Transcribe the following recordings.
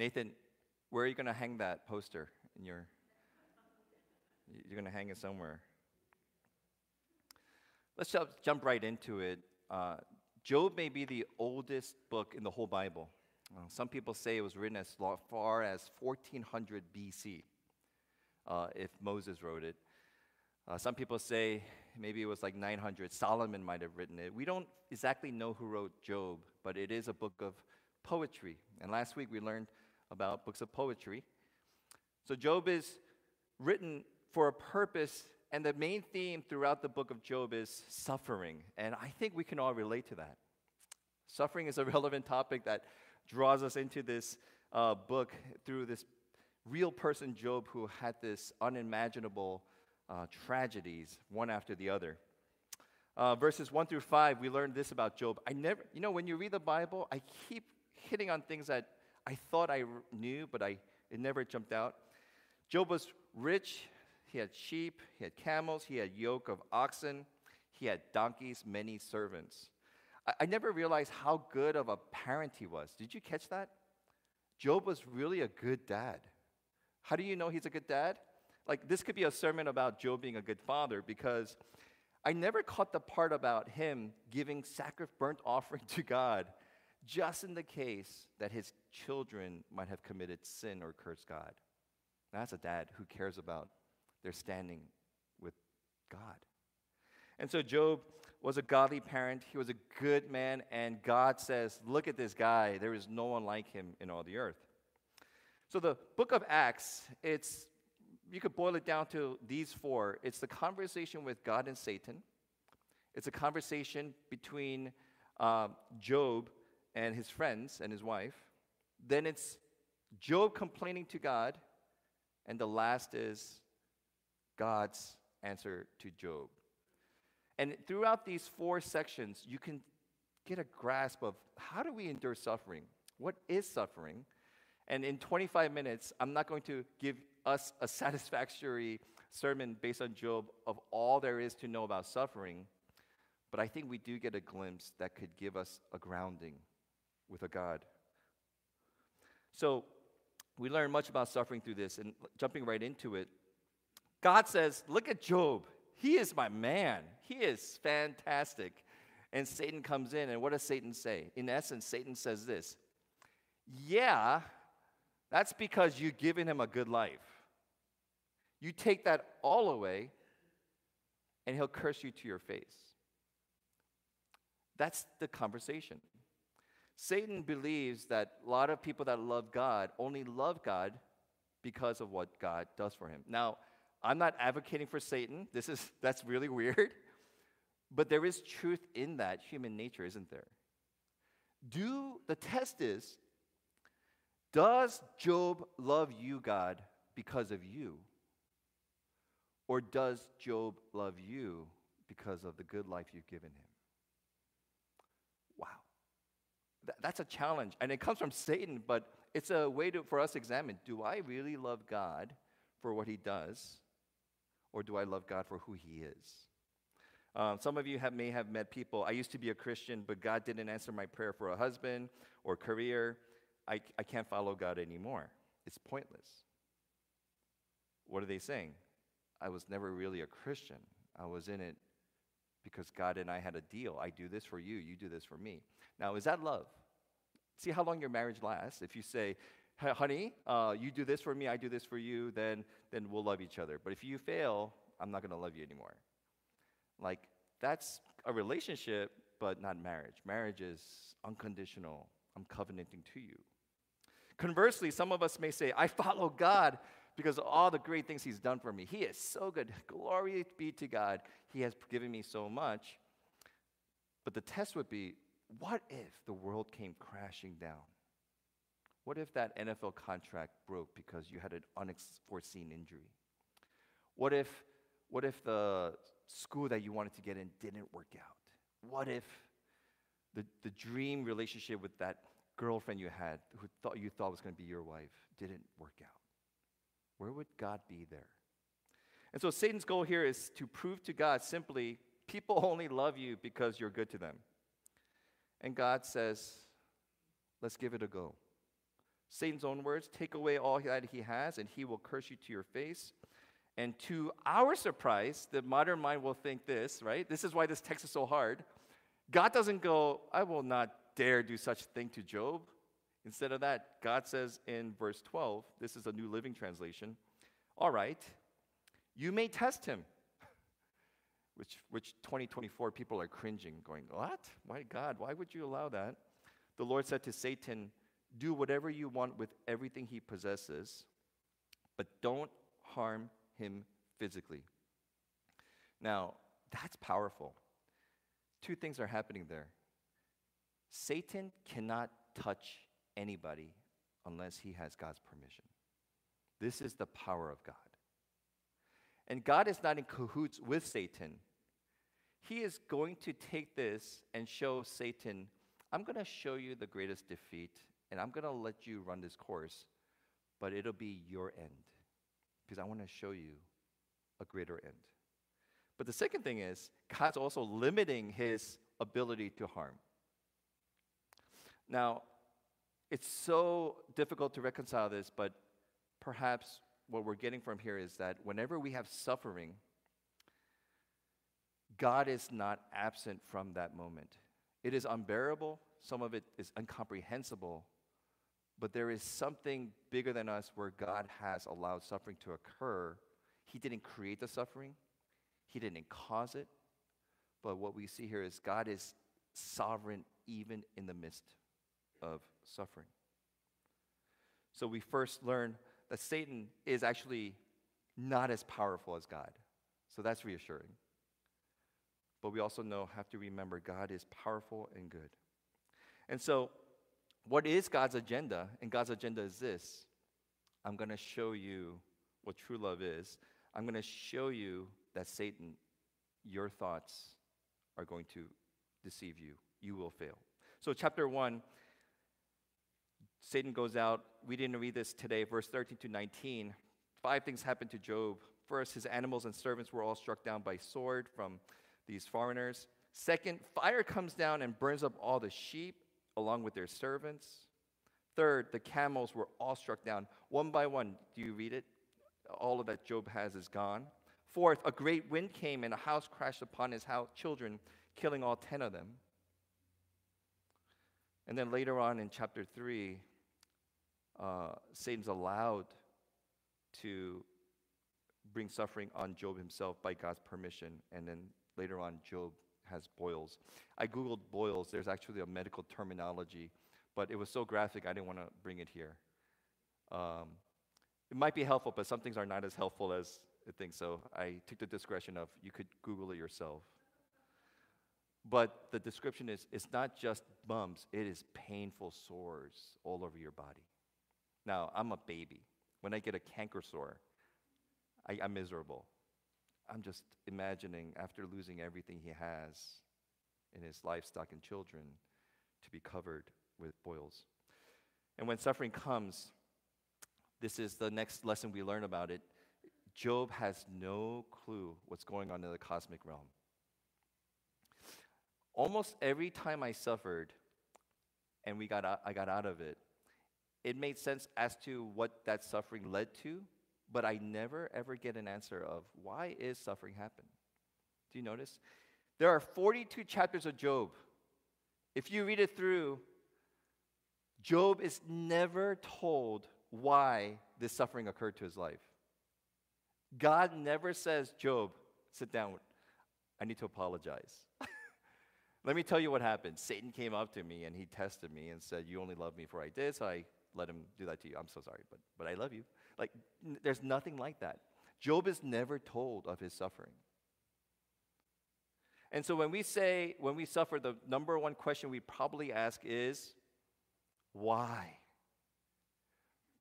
Nathan, where are you going to hang that poster in your you're going to hang it somewhere. Let's jump right into it. Uh, Job may be the oldest book in the whole Bible. Uh, some people say it was written as far as 1400 BC, uh, if Moses wrote it. Uh, some people say maybe it was like 900. Solomon might have written it. We don't exactly know who wrote Job, but it is a book of poetry. And last week we learned about books of poetry. So Job is written for a purpose, and the main theme throughout the book of Job is suffering. And I think we can all relate to that. Suffering is a relevant topic that draws us into this uh, book through this real person, Job, who had this unimaginable uh, tragedies, one after the other. Uh, verses 1 through 5, we learned this about Job. I never, you know, when you read the Bible, I keep hitting on things that I thought I knew, but I, it never jumped out. Job was rich, he had sheep, he had camels, he had yoke of oxen, he had donkeys, many servants. I, I never realized how good of a parent he was. Did you catch that? Job was really a good dad. How do you know he's a good dad? Like, this could be a sermon about Job being a good father because I never caught the part about him giving sacrifice, burnt offering to God just in the case that his children might have committed sin or cursed God. That's a dad who cares about they're standing with God. And so Job was a godly parent. He was a good man. And God says, Look at this guy. There is no one like him in all the earth. So the book of Acts, it's you could boil it down to these four. It's the conversation with God and Satan. It's a conversation between uh, Job and his friends and his wife. Then it's Job complaining to God. And the last is God's answer to Job. And throughout these four sections, you can get a grasp of how do we endure suffering? What is suffering? And in 25 minutes, I'm not going to give us a satisfactory sermon based on Job of all there is to know about suffering, but I think we do get a glimpse that could give us a grounding with a God. So we learn much about suffering through this, and jumping right into it, God says, Look at Job. He is my man. He is fantastic. And Satan comes in, and what does Satan say? In essence, Satan says this Yeah, that's because you've given him a good life. You take that all away, and he'll curse you to your face. That's the conversation. Satan believes that a lot of people that love God only love God because of what God does for him. Now, I'm not advocating for Satan. This is that's really weird. But there is truth in that human nature, isn't there? Do the test is does Job love you, God, because of you? Or does Job love you because of the good life you've given him? Wow. Th- that's a challenge. And it comes from Satan, but it's a way to, for us to examine do I really love God for what he does? Or do I love God for who he is? Um, some of you have, may have met people. I used to be a Christian, but God didn't answer my prayer for a husband or career. I, I can't follow God anymore. It's pointless. What are they saying? I was never really a Christian. I was in it because God and I had a deal. I do this for you, you do this for me. Now, is that love? See how long your marriage lasts. If you say, hey, honey, uh, you do this for me, I do this for you, then, then we'll love each other. But if you fail, I'm not going to love you anymore. Like, that's a relationship, but not marriage. Marriage is unconditional. I'm covenanting to you. Conversely, some of us may say, I follow God because of all the great things He's done for me. He is so good. Glory be to God. He has given me so much. But the test would be what if the world came crashing down? What if that NFL contract broke because you had an unforeseen injury? What if, what if the school that you wanted to get in didn't work out? What if the, the dream relationship with that girlfriend you had who thought you thought was going to be your wife didn't work out? Where would God be there? And so Satan's goal here is to prove to God simply people only love you because you're good to them. And God says, let's give it a go. Satan's own words take away all that he has, and he will curse you to your face. And to our surprise, the modern mind will think this, right? This is why this text is so hard. God doesn't go, I will not dare do such a thing to Job. Instead of that, God says in verse 12, this is a New Living Translation, all right, you may test him. which, which 2024 people are cringing, going, What? Why, God, why would you allow that? The Lord said to Satan, Do whatever you want with everything he possesses, but don't harm him physically. Now, that's powerful. Two things are happening there. Satan cannot touch anybody unless he has God's permission. This is the power of God. And God is not in cahoots with Satan. He is going to take this and show Satan, I'm going to show you the greatest defeat, and I'm going to let you run this course, but it'll be your end because I want to show you a greater end. But the second thing is, God's also limiting his ability to harm. Now, it's so difficult to reconcile this, but perhaps what we're getting from here is that whenever we have suffering, God is not absent from that moment. It is unbearable, some of it is incomprehensible, but there is something bigger than us where God has allowed suffering to occur. He didn't create the suffering, He didn't cause it. But what we see here is God is sovereign even in the midst of suffering. So we first learn that Satan is actually not as powerful as God. So that's reassuring. But we also know, have to remember, God is powerful and good. And so, what is God's agenda? And God's agenda is this I'm going to show you what true love is. I'm going to show you that Satan, your thoughts are going to deceive you. You will fail. So, chapter 1, Satan goes out. We didn't read this today, verse 13 to 19. Five things happened to Job. First, his animals and servants were all struck down by sword from these foreigners. Second, fire comes down and burns up all the sheep along with their servants. Third, the camels were all struck down one by one. Do you read it? All of that Job has is gone. Fourth, a great wind came and a house crashed upon his house, children, killing all 10 of them. And then later on in chapter 3, uh, Satan's allowed to bring suffering on Job himself by God's permission. And then later on, Job has boils. I Googled boils. There's actually a medical terminology, but it was so graphic, I didn't want to bring it here. Um, it might be helpful, but some things are not as helpful as I think. So I took the discretion of you could Google it yourself. But the description is it's not just bumps, it is painful sores all over your body. Now, I'm a baby. When I get a canker sore, I, I'm miserable. I'm just imagining after losing everything he has in his livestock and children to be covered with boils. And when suffering comes, this is the next lesson we learn about it. Job has no clue what's going on in the cosmic realm. Almost every time I suffered and we got out, I got out of it, it made sense as to what that suffering led to, but I never ever get an answer of why is suffering happen? Do you notice? There are 42 chapters of Job. If you read it through, Job is never told why this suffering occurred to his life. God never says, Job, sit down. I need to apologize. Let me tell you what happened. Satan came up to me and he tested me and said, You only love me for I did, so I let him do that to you. I'm so sorry, but, but I love you. Like, n- there's nothing like that. Job is never told of his suffering. And so when we say, when we suffer, the number one question we probably ask is, why?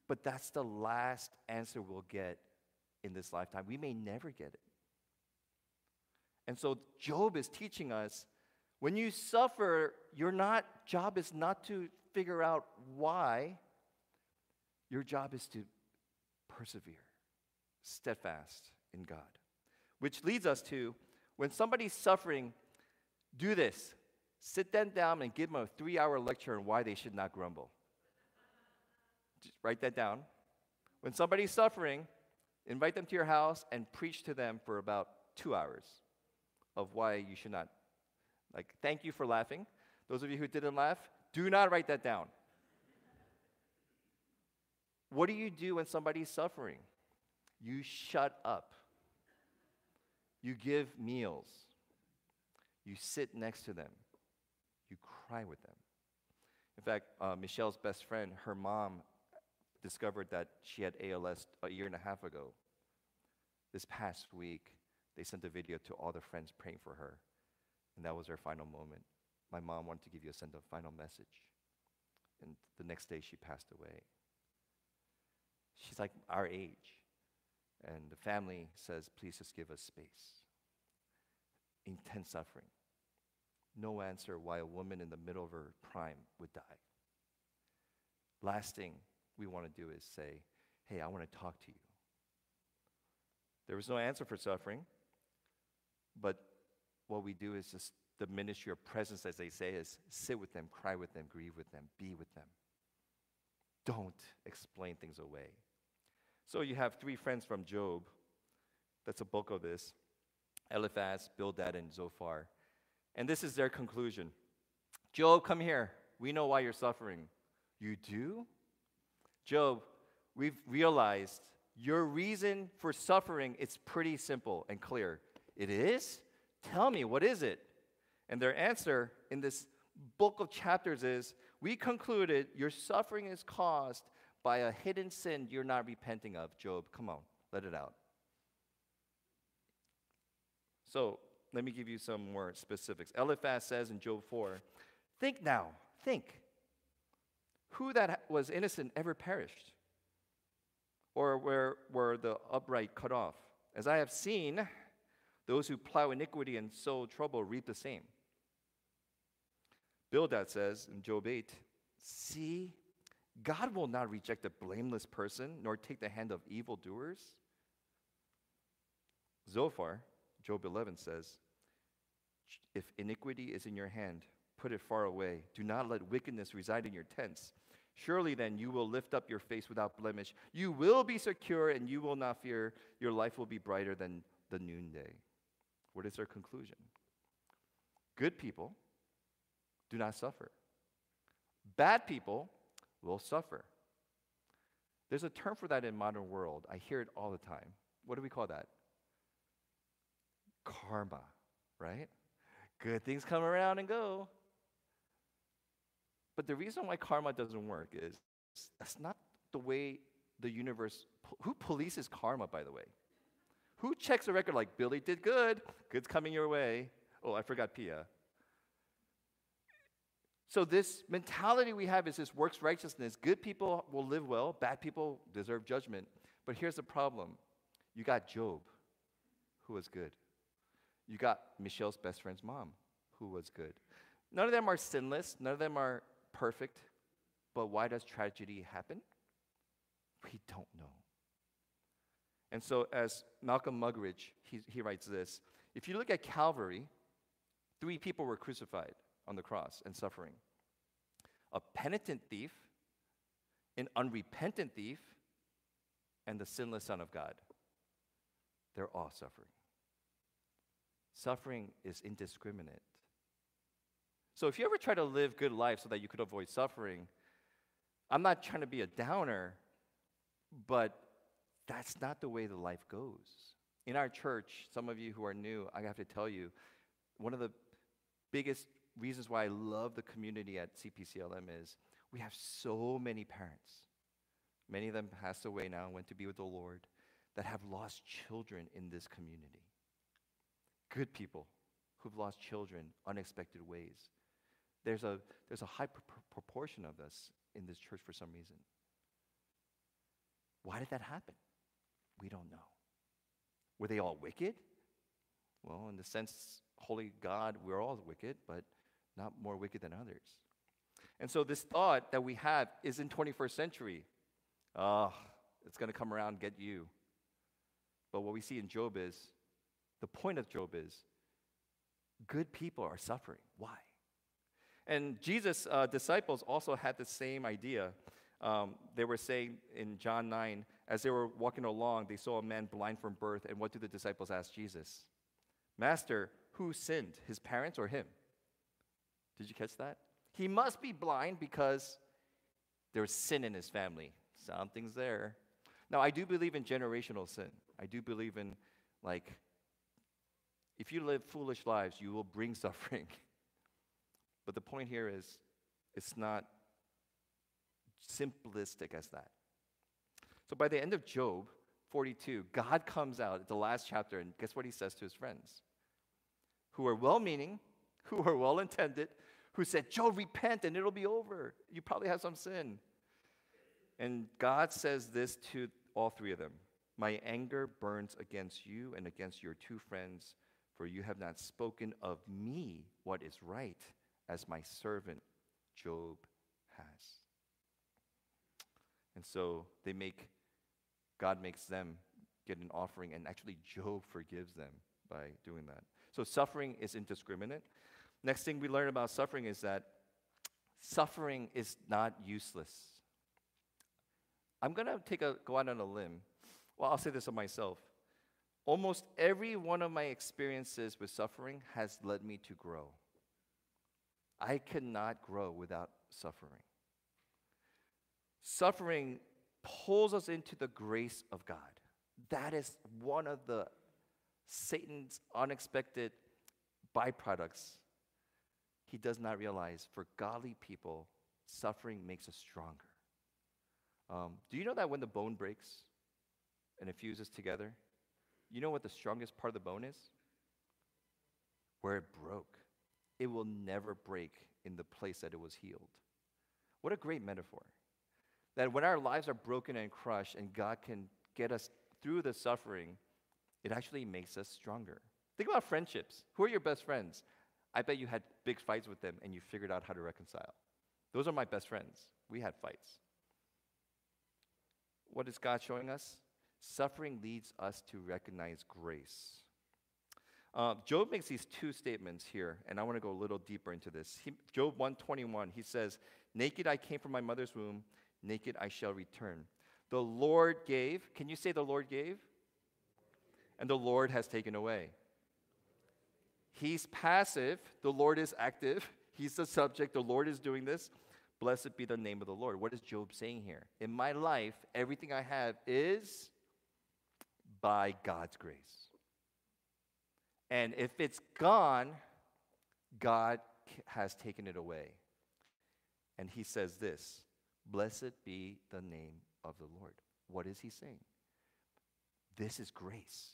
But that's the last answer we'll get in this lifetime. We may never get it. And so Job is teaching us when you suffer, your not job is not to figure out why. Your job is to persevere, steadfast in God. Which leads us to when somebody's suffering, do this. Sit them down and give them a three hour lecture on why they should not grumble. Just write that down. When somebody's suffering, invite them to your house and preach to them for about two hours of why you should not. Like, thank you for laughing. Those of you who didn't laugh, do not write that down. What do you do when somebody's suffering? You shut up. You give meals. You sit next to them. You cry with them. In fact, uh, Michelle's best friend, her mom discovered that she had ALS a year and a half ago. This past week, they sent a video to all their friends praying for her, and that was her final moment. My mom wanted to give you a send a final message, and the next day she passed away. Like our age, and the family says, "Please just give us space." Intense suffering. No answer why a woman in the middle of her prime would die. Last thing we want to do is say, Hey, I want to talk to you. There was no answer for suffering, but what we do is just ministry of presence, as they say, is sit with them, cry with them, grieve with them, be with them. Don't explain things away. So you have three friends from Job. That's a bulk of this Eliphaz, Bildad, and Zophar. And this is their conclusion Job, come here. We know why you're suffering. You do? Job, we've realized your reason for suffering it's pretty simple and clear. It is? Tell me, what is it? And their answer in this book of chapters is we concluded your suffering is caused by a hidden sin you're not repenting of. Job, come on, let it out. So let me give you some more specifics. Eliphaz says in Job 4 Think now, think. Who that was innocent ever perished? Or where were the upright cut off? As I have seen, those who plow iniquity and sow trouble reap the same. Bildad says in Job 8 See, God will not reject a blameless person, nor take the hand of evildoers. Zophar Job 11 says, If iniquity is in your hand, put it far away. Do not let wickedness reside in your tents. Surely then you will lift up your face without blemish. You will be secure and you will not fear. Your life will be brighter than the noonday. What is their conclusion? Good people do not suffer, bad people will suffer. There's a term for that in modern world. I hear it all the time. What do we call that? karma, right? Good things come around and go. But the reason why karma doesn't work is that's not the way the universe. Who polices karma, by the way? Who checks a record like Billy did good, good's coming your way? Oh, I forgot Pia. So, this mentality we have is this works righteousness. Good people will live well, bad people deserve judgment. But here's the problem you got Job, who was good. You got Michelle's best friend's mom, who was good. None of them are sinless, none of them are perfect. But why does tragedy happen? We don't know. And so, as Malcolm Muggeridge, he, he writes this if you look at Calvary, three people were crucified on the cross and suffering a penitent thief, an unrepentant thief, and the sinless Son of God. They're all suffering. Suffering is indiscriminate. So if you ever try to live good life so that you could avoid suffering, I'm not trying to be a downer, but that's not the way the life goes. In our church, some of you who are new, I have to tell you, one of the biggest reasons why I love the community at CPCLM is we have so many parents. Many of them passed away now, and went to be with the Lord, that have lost children in this community good people who've lost children unexpected ways. There's a, there's a high pr- proportion of us in this church for some reason. Why did that happen? We don't know. Were they all wicked? Well, in the sense, holy God, we're all wicked, but not more wicked than others. And so this thought that we have is in 21st century. Oh, it's going to come around and get you. But what we see in Job is the point of Job is good people are suffering. Why? And Jesus' uh, disciples also had the same idea. Um, they were saying in John 9, as they were walking along, they saw a man blind from birth. And what do the disciples ask Jesus? Master, who sinned, his parents or him? Did you catch that? He must be blind because there's sin in his family. Something's there. Now, I do believe in generational sin. I do believe in, like, if you live foolish lives, you will bring suffering. But the point here is, it's not simplistic as that. So by the end of Job 42, God comes out at the last chapter, and guess what he says to his friends? Who are well meaning, who are well intended, who said, Job, repent and it'll be over. You probably have some sin. And God says this to all three of them My anger burns against you and against your two friends, for you have not spoken of me what is right, as my servant Job has. And so they make, God makes them get an offering, and actually, Job forgives them by doing that. So suffering is indiscriminate. Next thing we learn about suffering is that suffering is not useless. I'm going to take a go out on a limb. Well, I'll say this of myself. Almost every one of my experiences with suffering has led me to grow. I cannot grow without suffering. Suffering pulls us into the grace of God. That is one of the Satan's unexpected byproducts. He does not realize for godly people, suffering makes us stronger. Um, do you know that when the bone breaks and it fuses together, you know what the strongest part of the bone is? Where it broke. It will never break in the place that it was healed. What a great metaphor. That when our lives are broken and crushed and God can get us through the suffering, it actually makes us stronger. Think about friendships. Who are your best friends? I bet you had big fights with them and you figured out how to reconcile. Those are my best friends. We had fights. What is God showing us? Suffering leads us to recognize grace. Uh, Job makes these two statements here, and I want to go a little deeper into this. He, Job 121, he says, Naked I came from my mother's womb, naked I shall return. The Lord gave. Can you say the Lord gave? And the Lord has taken away. He's passive, the Lord is active. He's the subject, the Lord is doing this. Blessed be the name of the Lord. What is Job saying here? In my life, everything I have is by God's grace. And if it's gone, God has taken it away. And he says this Blessed be the name of the Lord. What is he saying? This is grace.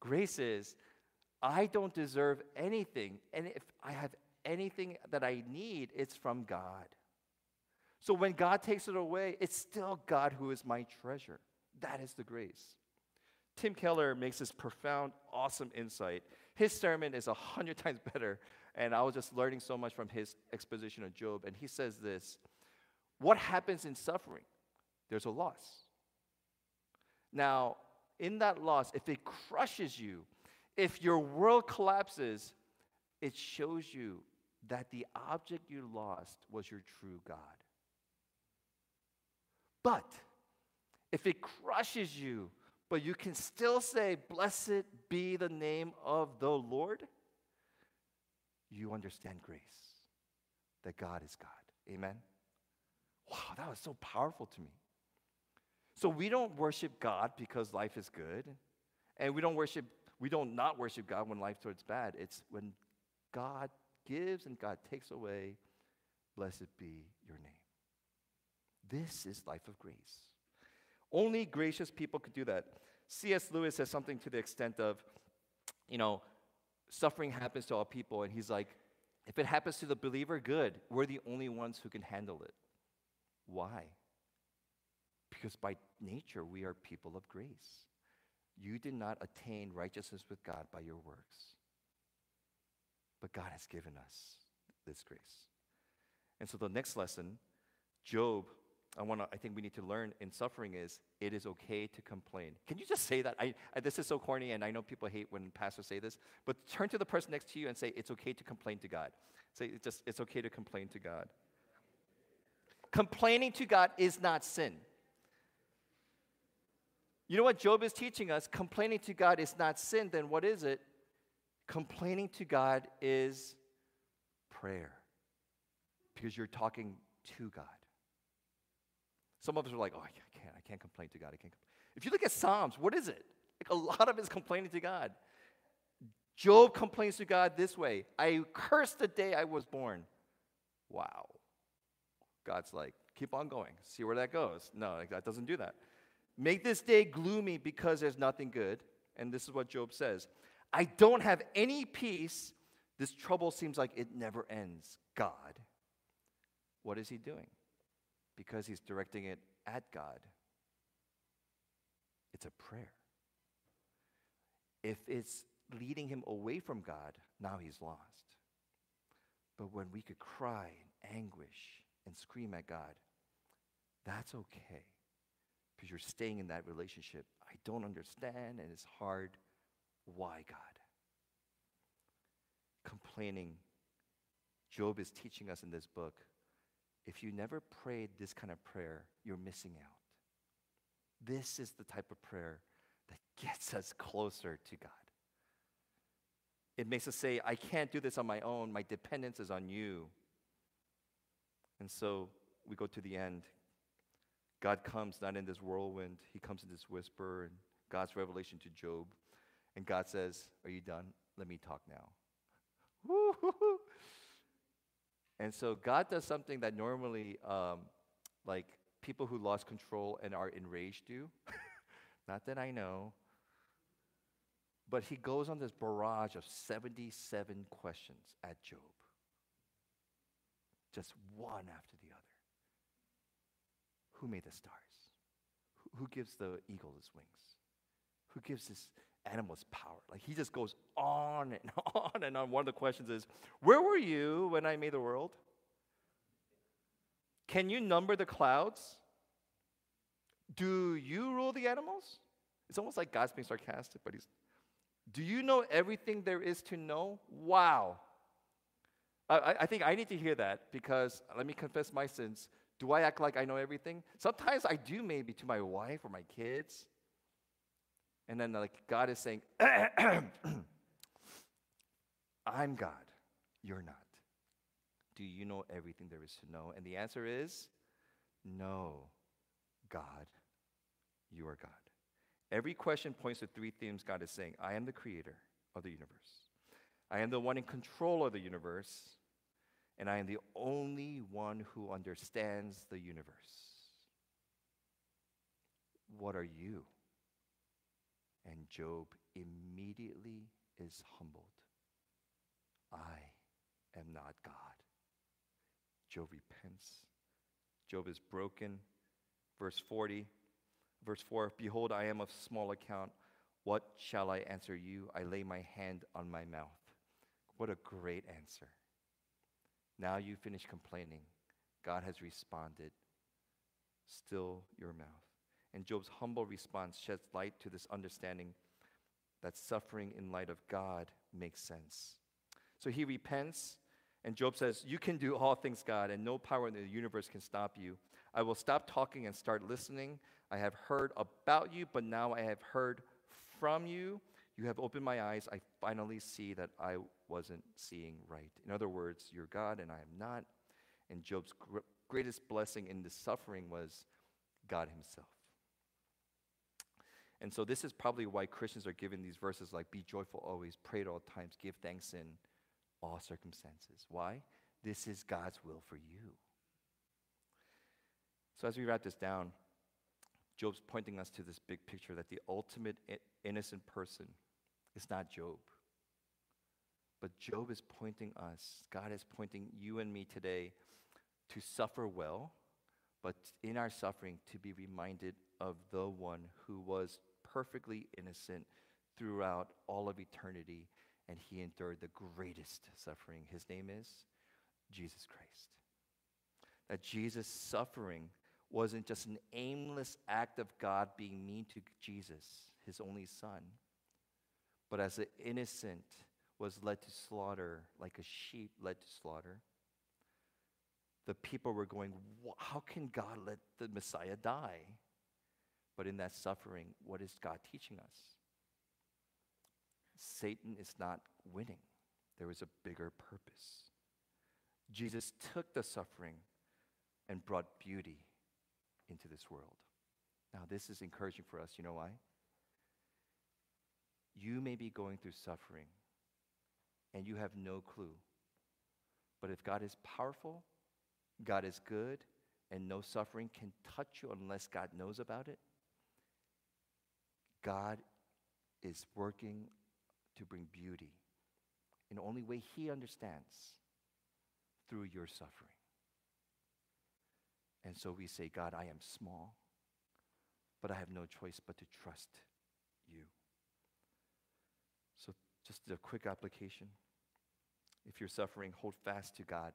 Grace is, I don't deserve anything. And if I have anything that I need, it's from God. So when God takes it away, it's still God who is my treasure. That is the grace. Tim Keller makes this profound, awesome insight. His sermon is a hundred times better, and I was just learning so much from his exposition of Job. And he says this What happens in suffering? There's a loss. Now, in that loss, if it crushes you, if your world collapses, it shows you that the object you lost was your true God. But if it crushes you, but you can still say, Blessed be the name of the Lord, you understand grace, that God is God. Amen? Wow, that was so powerful to me. So we don't worship God because life is good, and we don't worship, we don't not worship God when life turns bad. It's when God gives and God takes away, blessed be your name. This is life of grace. Only gracious people could do that. C.S. Lewis says something to the extent of, you know, suffering happens to all people, and he's like, if it happens to the believer, good. We're the only ones who can handle it. Why? Because by nature, we are people of grace. You did not attain righteousness with God by your works, but God has given us this grace. And so the next lesson, Job I want to, I think we need to learn in suffering is it is okay to complain. Can you just say that? I, I, this is so corny, and I know people hate when pastors say this, but turn to the person next to you and say, it's okay to complain to God. Say, it's just, it's okay to complain to God. Complaining to God is not sin. You know what Job is teaching us? Complaining to God is not sin. Then what is it? Complaining to God is prayer because you're talking to God. Some of us are like, oh, I can't, I can't complain to God. I can't. If you look at Psalms, what is it? Like a lot of it is complaining to God. Job complains to God this way I cursed the day I was born. Wow. God's like, keep on going. See where that goes. No, that doesn't do that. Make this day gloomy because there's nothing good. And this is what Job says I don't have any peace. This trouble seems like it never ends. God. What is he doing? Because he's directing it at God. It's a prayer. If it's leading him away from God, now he's lost. But when we could cry in anguish and scream at God, that's okay because you're staying in that relationship. I don't understand and it's hard. Why, God? Complaining. Job is teaching us in this book if you never prayed this kind of prayer, you're missing out. This is the type of prayer that gets us closer to God. It makes us say, I can't do this on my own. My dependence is on you. And so we go to the end. God comes not in this whirlwind, He comes in this whisper and God's revelation to Job. And God says, Are you done? Let me talk now. And so God does something that normally, um, like people who lost control and are enraged do. Not that I know. But he goes on this barrage of 77 questions at Job. Just one after the. Who made the stars? Who gives the eagle its wings? Who gives this animal its power? Like he just goes on and on and on. One of the questions is, Where were you when I made the world? Can you number the clouds? Do you rule the animals? It's almost like God's being sarcastic, but he's, Do you know everything there is to know? Wow. I, I think I need to hear that because let me confess my sins. Do I act like I know everything? Sometimes I do, maybe to my wife or my kids. And then, like, God is saying, I'm God, you're not. Do you know everything there is to know? And the answer is no, God, you are God. Every question points to three themes God is saying I am the creator of the universe, I am the one in control of the universe, and I am the only one who understands the universe. What are you? And Job immediately is humbled. I am not God. Job repents. Job is broken. Verse 40, verse 4 Behold, I am of small account. What shall I answer you? I lay my hand on my mouth. What a great answer. Now you finish complaining. God has responded. Still your mouth. And Job's humble response sheds light to this understanding that suffering in light of God makes sense. So he repents, and Job says, You can do all things, God, and no power in the universe can stop you. I will stop talking and start listening. I have heard about you, but now I have heard from you. You have opened my eyes. I finally see that I wasn't seeing right. In other words, you're God and I am not. And Job's gr- greatest blessing in the suffering was God Himself. And so, this is probably why Christians are given these verses like, Be joyful always, pray at all times, give thanks in all circumstances. Why? This is God's will for you. So, as we wrap this down, Job's pointing us to this big picture that the ultimate innocent person is not Job. But Job is pointing us, God is pointing you and me today to suffer well, but in our suffering to be reminded of the one who was perfectly innocent throughout all of eternity and he endured the greatest suffering. His name is Jesus Christ. That Jesus' suffering wasn't just an aimless act of God being mean to Jesus, his only son, but as an innocent was led to slaughter, like a sheep led to slaughter, the people were going, How can God let the Messiah die? But in that suffering, what is God teaching us? Satan is not winning, there is a bigger purpose. Jesus took the suffering and brought beauty into this world. Now, this is encouraging for us. You know why? You may be going through suffering and you have no clue. But if God is powerful, God is good, and no suffering can touch you unless God knows about it, God is working to bring beauty in the only way He understands through your suffering. And so we say, God, I am small, but I have no choice but to trust you. Just a quick application. If you're suffering, hold fast to God.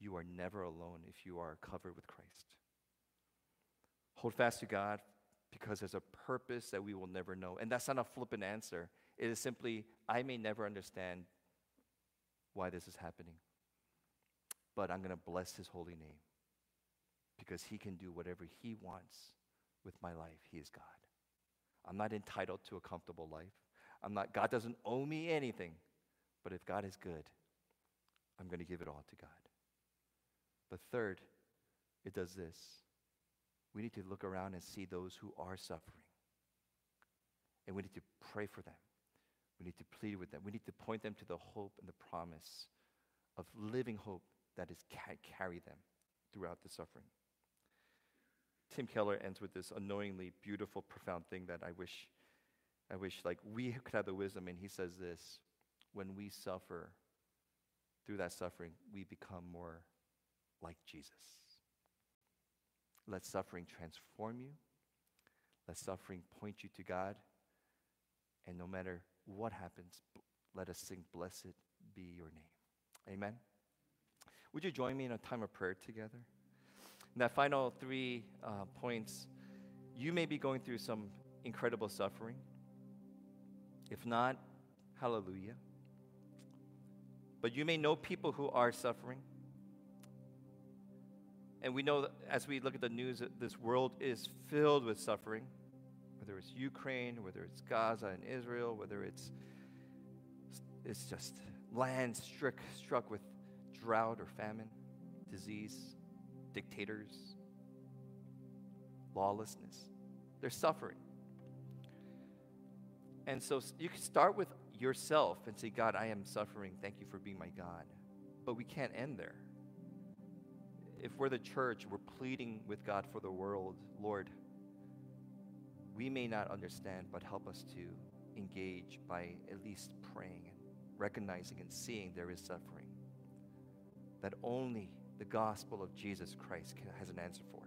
You are never alone if you are covered with Christ. Hold fast to God because there's a purpose that we will never know. And that's not a flippant answer. It is simply, I may never understand why this is happening, but I'm going to bless his holy name because he can do whatever he wants with my life. He is God. I'm not entitled to a comfortable life. I'm not, God doesn't owe me anything. But if God is good, I'm going to give it all to God. But third, it does this. We need to look around and see those who are suffering. And we need to pray for them. We need to plead with them. We need to point them to the hope and the promise of living hope that is ca- carry them throughout the suffering. Tim Keller ends with this annoyingly beautiful, profound thing that I wish, I wish like we could have the wisdom. And he says this: when we suffer, through that suffering, we become more like Jesus. Let suffering transform you. Let suffering point you to God. And no matter what happens, let us sing, Blessed be your name. Amen. Would you join me in a time of prayer together? In that final three uh, points, you may be going through some incredible suffering. If not, hallelujah. But you may know people who are suffering. And we know as we look at the news that this world is filled with suffering, whether it's Ukraine, whether it's Gaza and Israel, whether it's it's just land struck, struck with drought or famine, disease, dictators, lawlessness. They're suffering. And so you can start with yourself and say, God, I am suffering. Thank you for being my God. But we can't end there. If we're the church, we're pleading with God for the world. Lord, we may not understand, but help us to engage by at least praying and recognizing and seeing there is suffering that only the gospel of Jesus Christ can, has an answer for,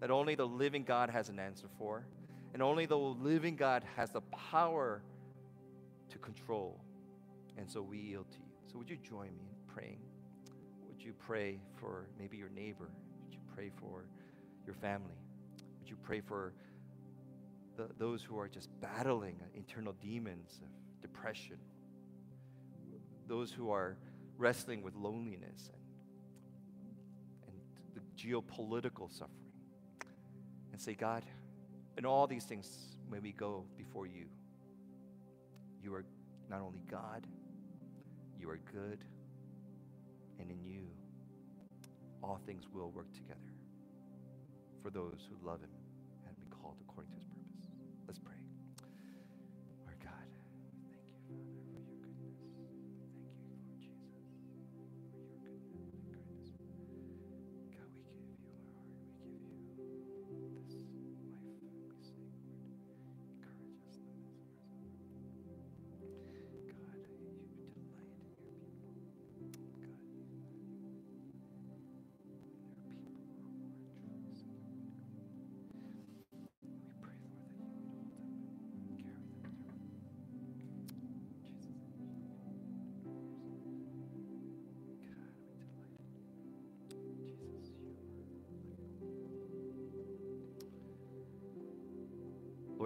that only the living God has an answer for, and only the living God has the power to control. And so we yield to you. So would you join me in praying? Would you pray for maybe your neighbor? Would you pray for your family? Would you pray for the, those who are just battling internal demons of depression? Those who are wrestling with loneliness and, and the geopolitical suffering. And say, God, in all these things, may we go before you you are not only God, you are good, and in you, all things will work together for those who love Him and be called according to His purpose. Let's pray.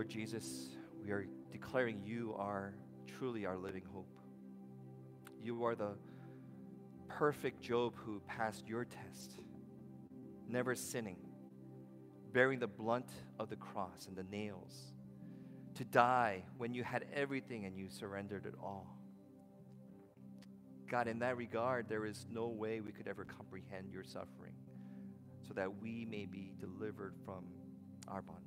Lord Jesus, we are declaring you are truly our living hope. You are the perfect Job who passed your test, never sinning, bearing the blunt of the cross and the nails, to die when you had everything and you surrendered it all. God, in that regard, there is no way we could ever comprehend your suffering so that we may be delivered from our bondage.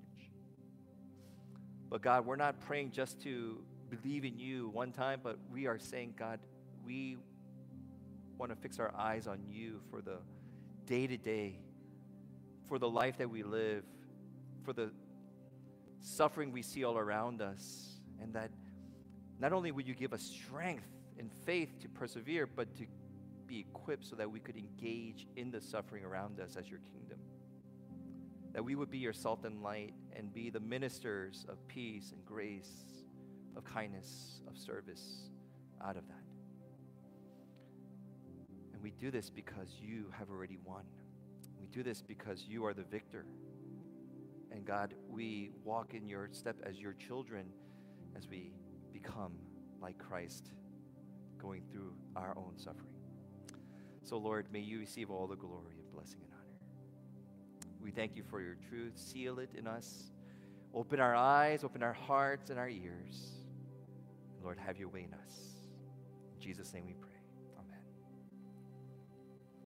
But God, we're not praying just to believe in you one time, but we are saying, God, we want to fix our eyes on you for the day to day, for the life that we live, for the suffering we see all around us, and that not only would you give us strength and faith to persevere, but to be equipped so that we could engage in the suffering around us as your kingdom that we would be your salt and light and be the ministers of peace and grace, of kindness, of service out of that. And we do this because you have already won. We do this because you are the victor. And God, we walk in your step as your children as we become like Christ, going through our own suffering. So, Lord, may you receive all the glory and blessing and we thank you for your truth. Seal it in us. Open our eyes, open our hearts and our ears. Lord, have your way in us. In Jesus' name we pray.